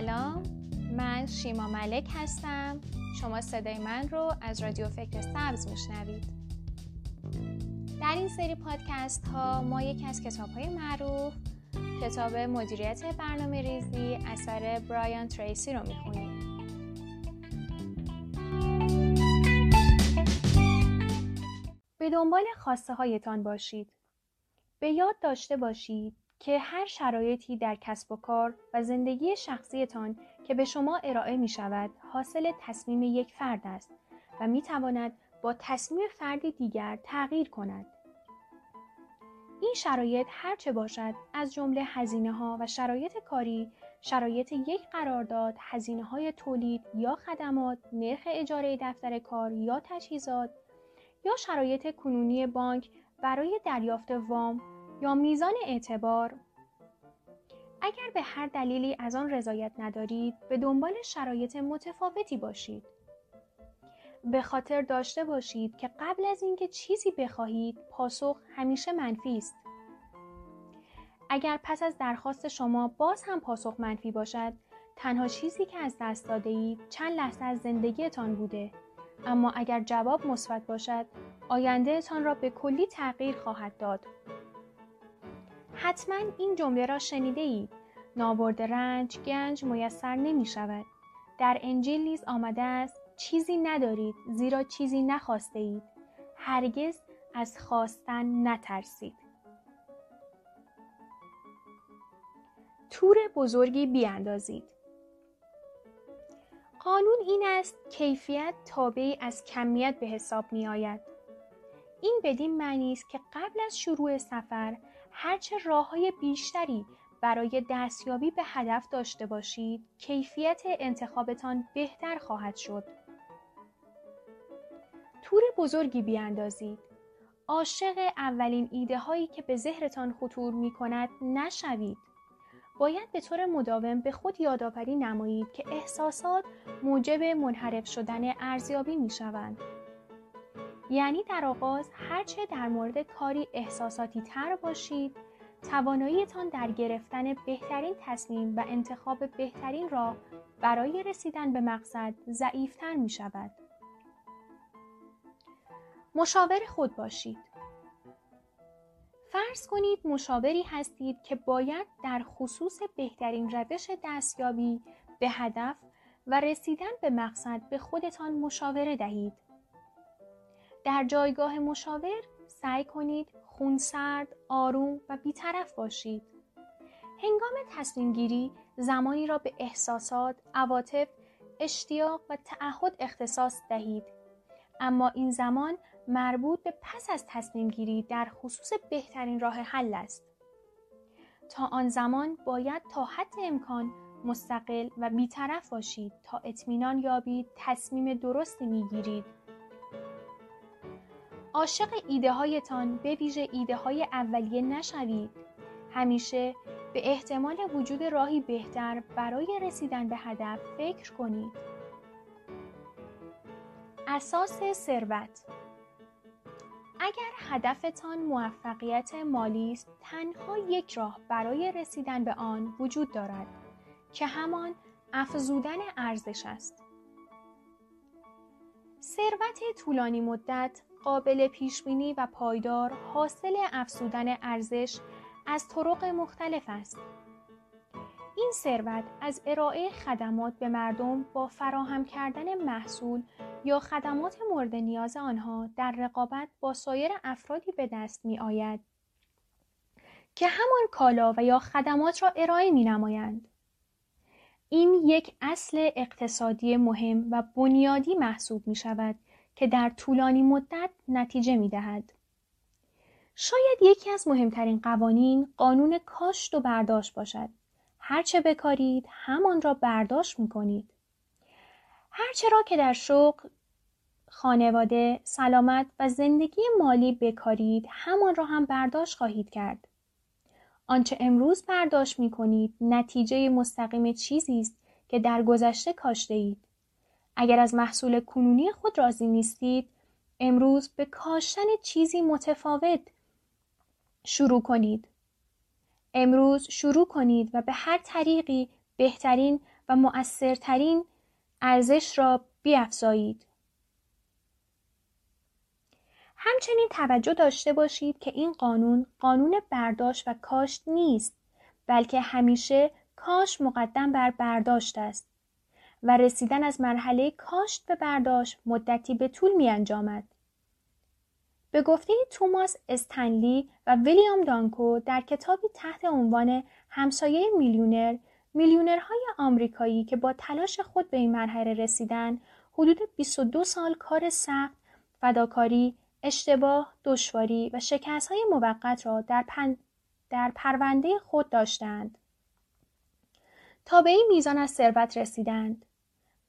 سلام من شیما ملک هستم. شما صدای من رو از رادیو فکر سبز میشنوید. در این سری پادکست ها ما یکی از کتاب های معروف کتاب مدیریت برنامه ریزی اثر برایان تریسی رو می‌خونیم. به دنبال خواسته هایتان باشید. به یاد داشته باشید که هر شرایطی در کسب و کار و زندگی شخصیتان که به شما ارائه می شود حاصل تصمیم یک فرد است و می تواند با تصمیم فردی دیگر تغییر کند. این شرایط هرچه باشد از جمله هزینه ها و شرایط کاری، شرایط یک قرارداد، هزینه های تولید یا خدمات، نرخ اجاره دفتر کار یا تجهیزات یا شرایط کنونی بانک برای دریافت وام یا میزان اعتبار؟ اگر به هر دلیلی از آن رضایت ندارید به دنبال شرایط متفاوتی باشید. به خاطر داشته باشید که قبل از اینکه چیزی بخواهید پاسخ همیشه منفی است. اگر پس از درخواست شما باز هم پاسخ منفی باشد تنها چیزی که از دست داده اید چند لحظه از زندگیتان بوده. اما اگر جواب مثبت باشد آیندهتان را به کلی تغییر خواهد داد. حتما این جمله را شنیده اید. نابرد رنج گنج میسر نمی شود. در انجیل نیز آمده است چیزی ندارید زیرا چیزی نخواسته اید. هرگز از خواستن نترسید. تور بزرگی بیاندازید. قانون این است کیفیت تابعی از کمیت به حساب می آید. این بدین معنی است که قبل از شروع سفر هرچه راه های بیشتری برای دستیابی به هدف داشته باشید کیفیت انتخابتان بهتر خواهد شد. تور بزرگی بیاندازید. عاشق اولین ایده هایی که به ذهنتان خطور می کند نشوید. باید به طور مداوم به خود یادآوری نمایید که احساسات موجب منحرف شدن ارزیابی می شوند. یعنی در آغاز هرچه در مورد کاری احساساتی تر باشید تواناییتان در گرفتن بهترین تصمیم و انتخاب بهترین راه برای رسیدن به مقصد ضعیفتر می شود. مشاور خود باشید. فرض کنید مشاوری هستید که باید در خصوص بهترین روش دستیابی به هدف و رسیدن به مقصد به خودتان مشاوره دهید. در جایگاه مشاور سعی کنید خونسرد، آروم و بیطرف باشید. هنگام تصمیم گیری زمانی را به احساسات، عواطف، اشتیاق و تعهد اختصاص دهید. اما این زمان مربوط به پس از تصمیم گیری در خصوص بهترین راه حل است. تا آن زمان باید تا حد امکان مستقل و بیطرف باشید تا اطمینان یابید تصمیم درستی می‌گیرید عاشق ایده هایتان به ویژه ایده های اولیه نشوید. همیشه به احتمال وجود راهی بهتر برای رسیدن به هدف فکر کنید. اساس ثروت اگر هدفتان موفقیت مالی است تنها یک راه برای رسیدن به آن وجود دارد که همان افزودن ارزش است ثروت طولانی مدت قابل پیشبینی و پایدار حاصل افزودن ارزش از طرق مختلف است. این ثروت از ارائه خدمات به مردم با فراهم کردن محصول یا خدمات مورد نیاز آنها در رقابت با سایر افرادی به دست می آید که همان کالا و یا خدمات را ارائه می نمایند. این یک اصل اقتصادی مهم و بنیادی محسوب می شود که در طولانی مدت نتیجه می دهد. شاید یکی از مهمترین قوانین قانون کاشت و برداشت باشد. هرچه بکارید همان را برداشت می کنید. هرچه را که در شغل، خانواده، سلامت و زندگی مالی بکارید همان را هم برداشت خواهید کرد. آنچه امروز برداشت می کنید نتیجه مستقیم چیزی است که در گذشته کاشته اید. اگر از محصول کنونی خود راضی نیستید امروز به کاشتن چیزی متفاوت شروع کنید امروز شروع کنید و به هر طریقی بهترین و مؤثرترین ارزش را بیافزایید. همچنین توجه داشته باشید که این قانون قانون برداشت و کاشت نیست بلکه همیشه کاش مقدم بر برداشت است و رسیدن از مرحله کاشت به برداشت مدتی به طول می انجامد. به گفته توماس استنلی و ویلیام دانکو در کتابی تحت عنوان همسایه میلیونر میلیونرهای آمریکایی که با تلاش خود به این مرحله رسیدن حدود 22 سال کار سخت فداکاری اشتباه دشواری و های موقت را در, در پرونده خود داشتند تا به این میزان از ثروت رسیدند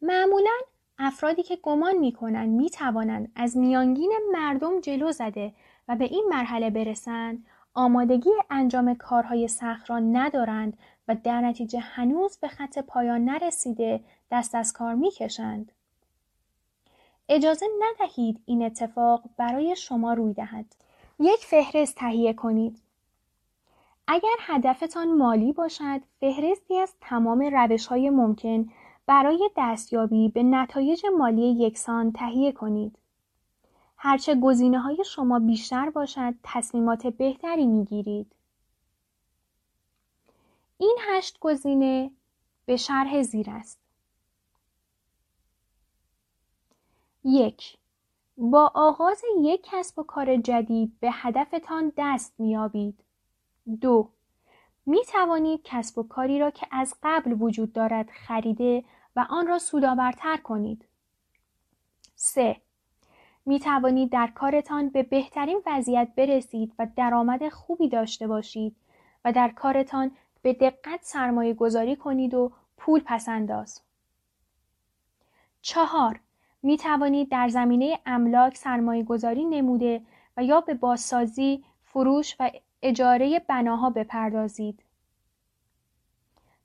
معمولا افرادی که گمان می کنند می توانند از میانگین مردم جلو زده و به این مرحله برسند آمادگی انجام کارهای سخت را ندارند و در نتیجه هنوز به خط پایان نرسیده دست از کار می کشند. اجازه ندهید این اتفاق برای شما روی دهد. یک فهرست تهیه کنید. اگر هدفتان مالی باشد، فهرستی از تمام روش های ممکن برای دستیابی به نتایج مالی یکسان تهیه کنید. هرچه گزینه های شما بیشتر باشد، تصمیمات بهتری می گیرید. این هشت گزینه به شرح زیر است. یک با آغاز یک کسب و کار جدید به هدفتان دست میابید. دو می توانید کسب و کاری را که از قبل وجود دارد خریده و آن را سودآورتر کنید. 3. می توانید در کارتان به بهترین وضعیت برسید و درآمد خوبی داشته باشید و در کارتان به دقت سرمایه گذاری کنید و پول پسنداز. چهار می توانید در زمینه املاک سرمایه گذاری نموده و یا به بازسازی، فروش و اجاره بناها بپردازید.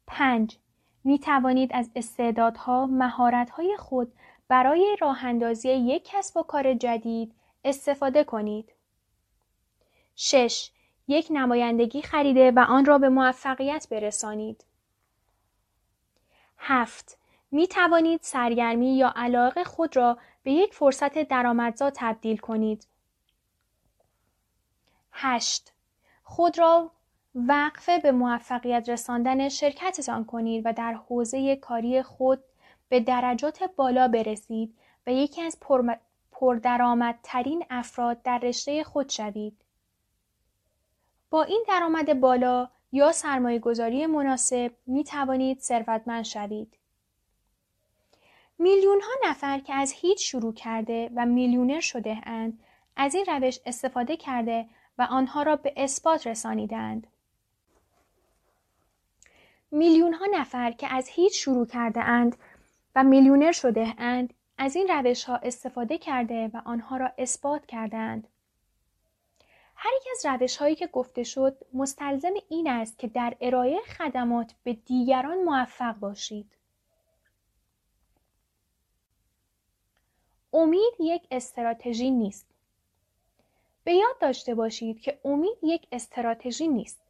5. می توانید از استعدادها، مهارت‌های خود برای راه اندازی یک کسب و کار جدید استفاده کنید. 6. یک نمایندگی خریده و آن را به موفقیت برسانید. 7. می توانید سرگرمی یا علاقه خود را به یک فرصت درآمدزا تبدیل کنید. 8. خود را وقفه به موفقیت رساندن شرکتتان کنید و در حوزه کاری خود به درجات بالا برسید و یکی از پردرآمدترین افراد در رشته خود شوید. با این درآمد بالا یا سرمایه گذاری مناسب می توانید ثروتمند شوید. میلیون ها نفر که از هیچ شروع کرده و میلیونر شده اند از این روش استفاده کرده و آنها را به اثبات رسانیدند. میلیون ها نفر که از هیچ شروع کرده اند و میلیونر شده اند از این روش ها استفاده کرده و آنها را اثبات کردند. هر یک از روش هایی که گفته شد مستلزم این است که در ارائه خدمات به دیگران موفق باشید. امید یک استراتژی نیست. به یاد داشته باشید که امید یک استراتژی نیست.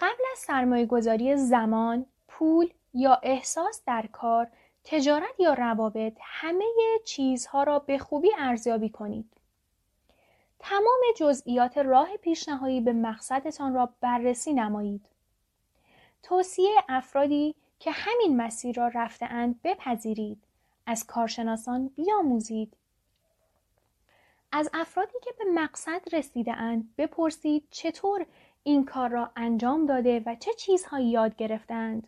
قبل از سرمایه گذاری زمان، پول یا احساس در کار، تجارت یا روابط همه چیزها را به خوبی ارزیابی کنید. تمام جزئیات راه پیشنهایی به مقصدتان را بررسی نمایید. توصیه افرادی که همین مسیر را رفتهاند بپذیرید. از کارشناسان بیاموزید. از افرادی که به مقصد رسیده اند بپرسید چطور این کار را انجام داده و چه چیزهایی یاد گرفتند.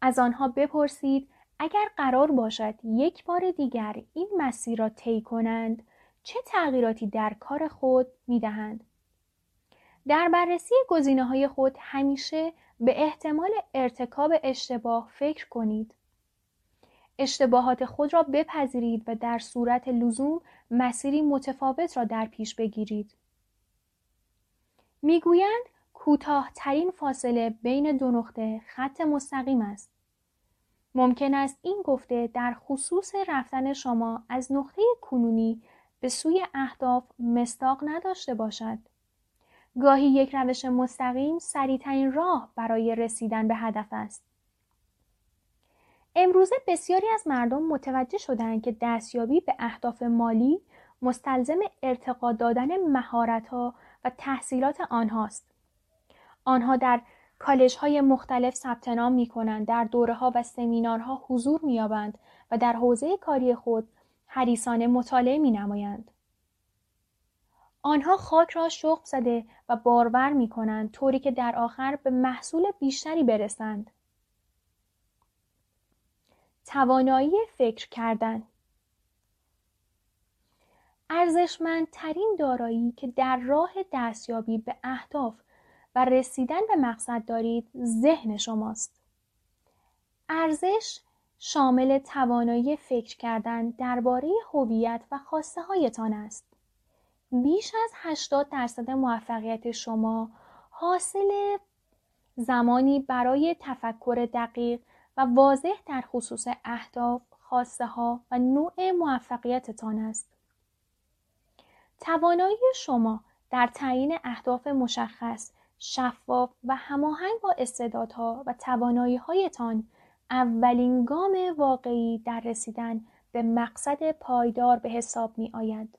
از آنها بپرسید اگر قرار باشد یک بار دیگر این مسیر را طی کنند چه تغییراتی در کار خود می دهند. در بررسی گزینه های خود همیشه به احتمال ارتکاب اشتباه فکر کنید. اشتباهات خود را بپذیرید و در صورت لزوم مسیری متفاوت را در پیش بگیرید. می‌گویند کوتاهترین فاصله بین دو نقطه خط مستقیم است. ممکن است این گفته در خصوص رفتن شما از نقطه کنونی به سوی اهداف مستاق نداشته باشد. گاهی یک روش مستقیم سریعترین راه برای رسیدن به هدف است. امروزه بسیاری از مردم متوجه شدند که دستیابی به اهداف مالی مستلزم ارتقا دادن مهارت‌ها و تحصیلات آنهاست. آنها در کالج های مختلف ثبت نام می کنند، در دوره ها و سمینارها حضور می یابند و در حوزه کاری خود حریصانه مطالعه می نمایند. آنها خاک را شخم زده و بارور می کنند طوری که در آخر به محصول بیشتری برسند. توانایی فکر کردن ارزشمندترین دارایی که در راه دستیابی به اهداف و رسیدن به مقصد دارید ذهن شماست. ارزش شامل توانایی فکر کردن درباره هویت و خواسته هایتان است. بیش از 80 درصد موفقیت شما حاصل زمانی برای تفکر دقیق و واضح در خصوص اهداف، خواسته ها و نوع موفقیتتان است. توانایی شما در تعیین اهداف مشخص، شفاف و هماهنگ با استعدادها و توانایی هایتان اولین گام واقعی در رسیدن به مقصد پایدار به حساب می آید.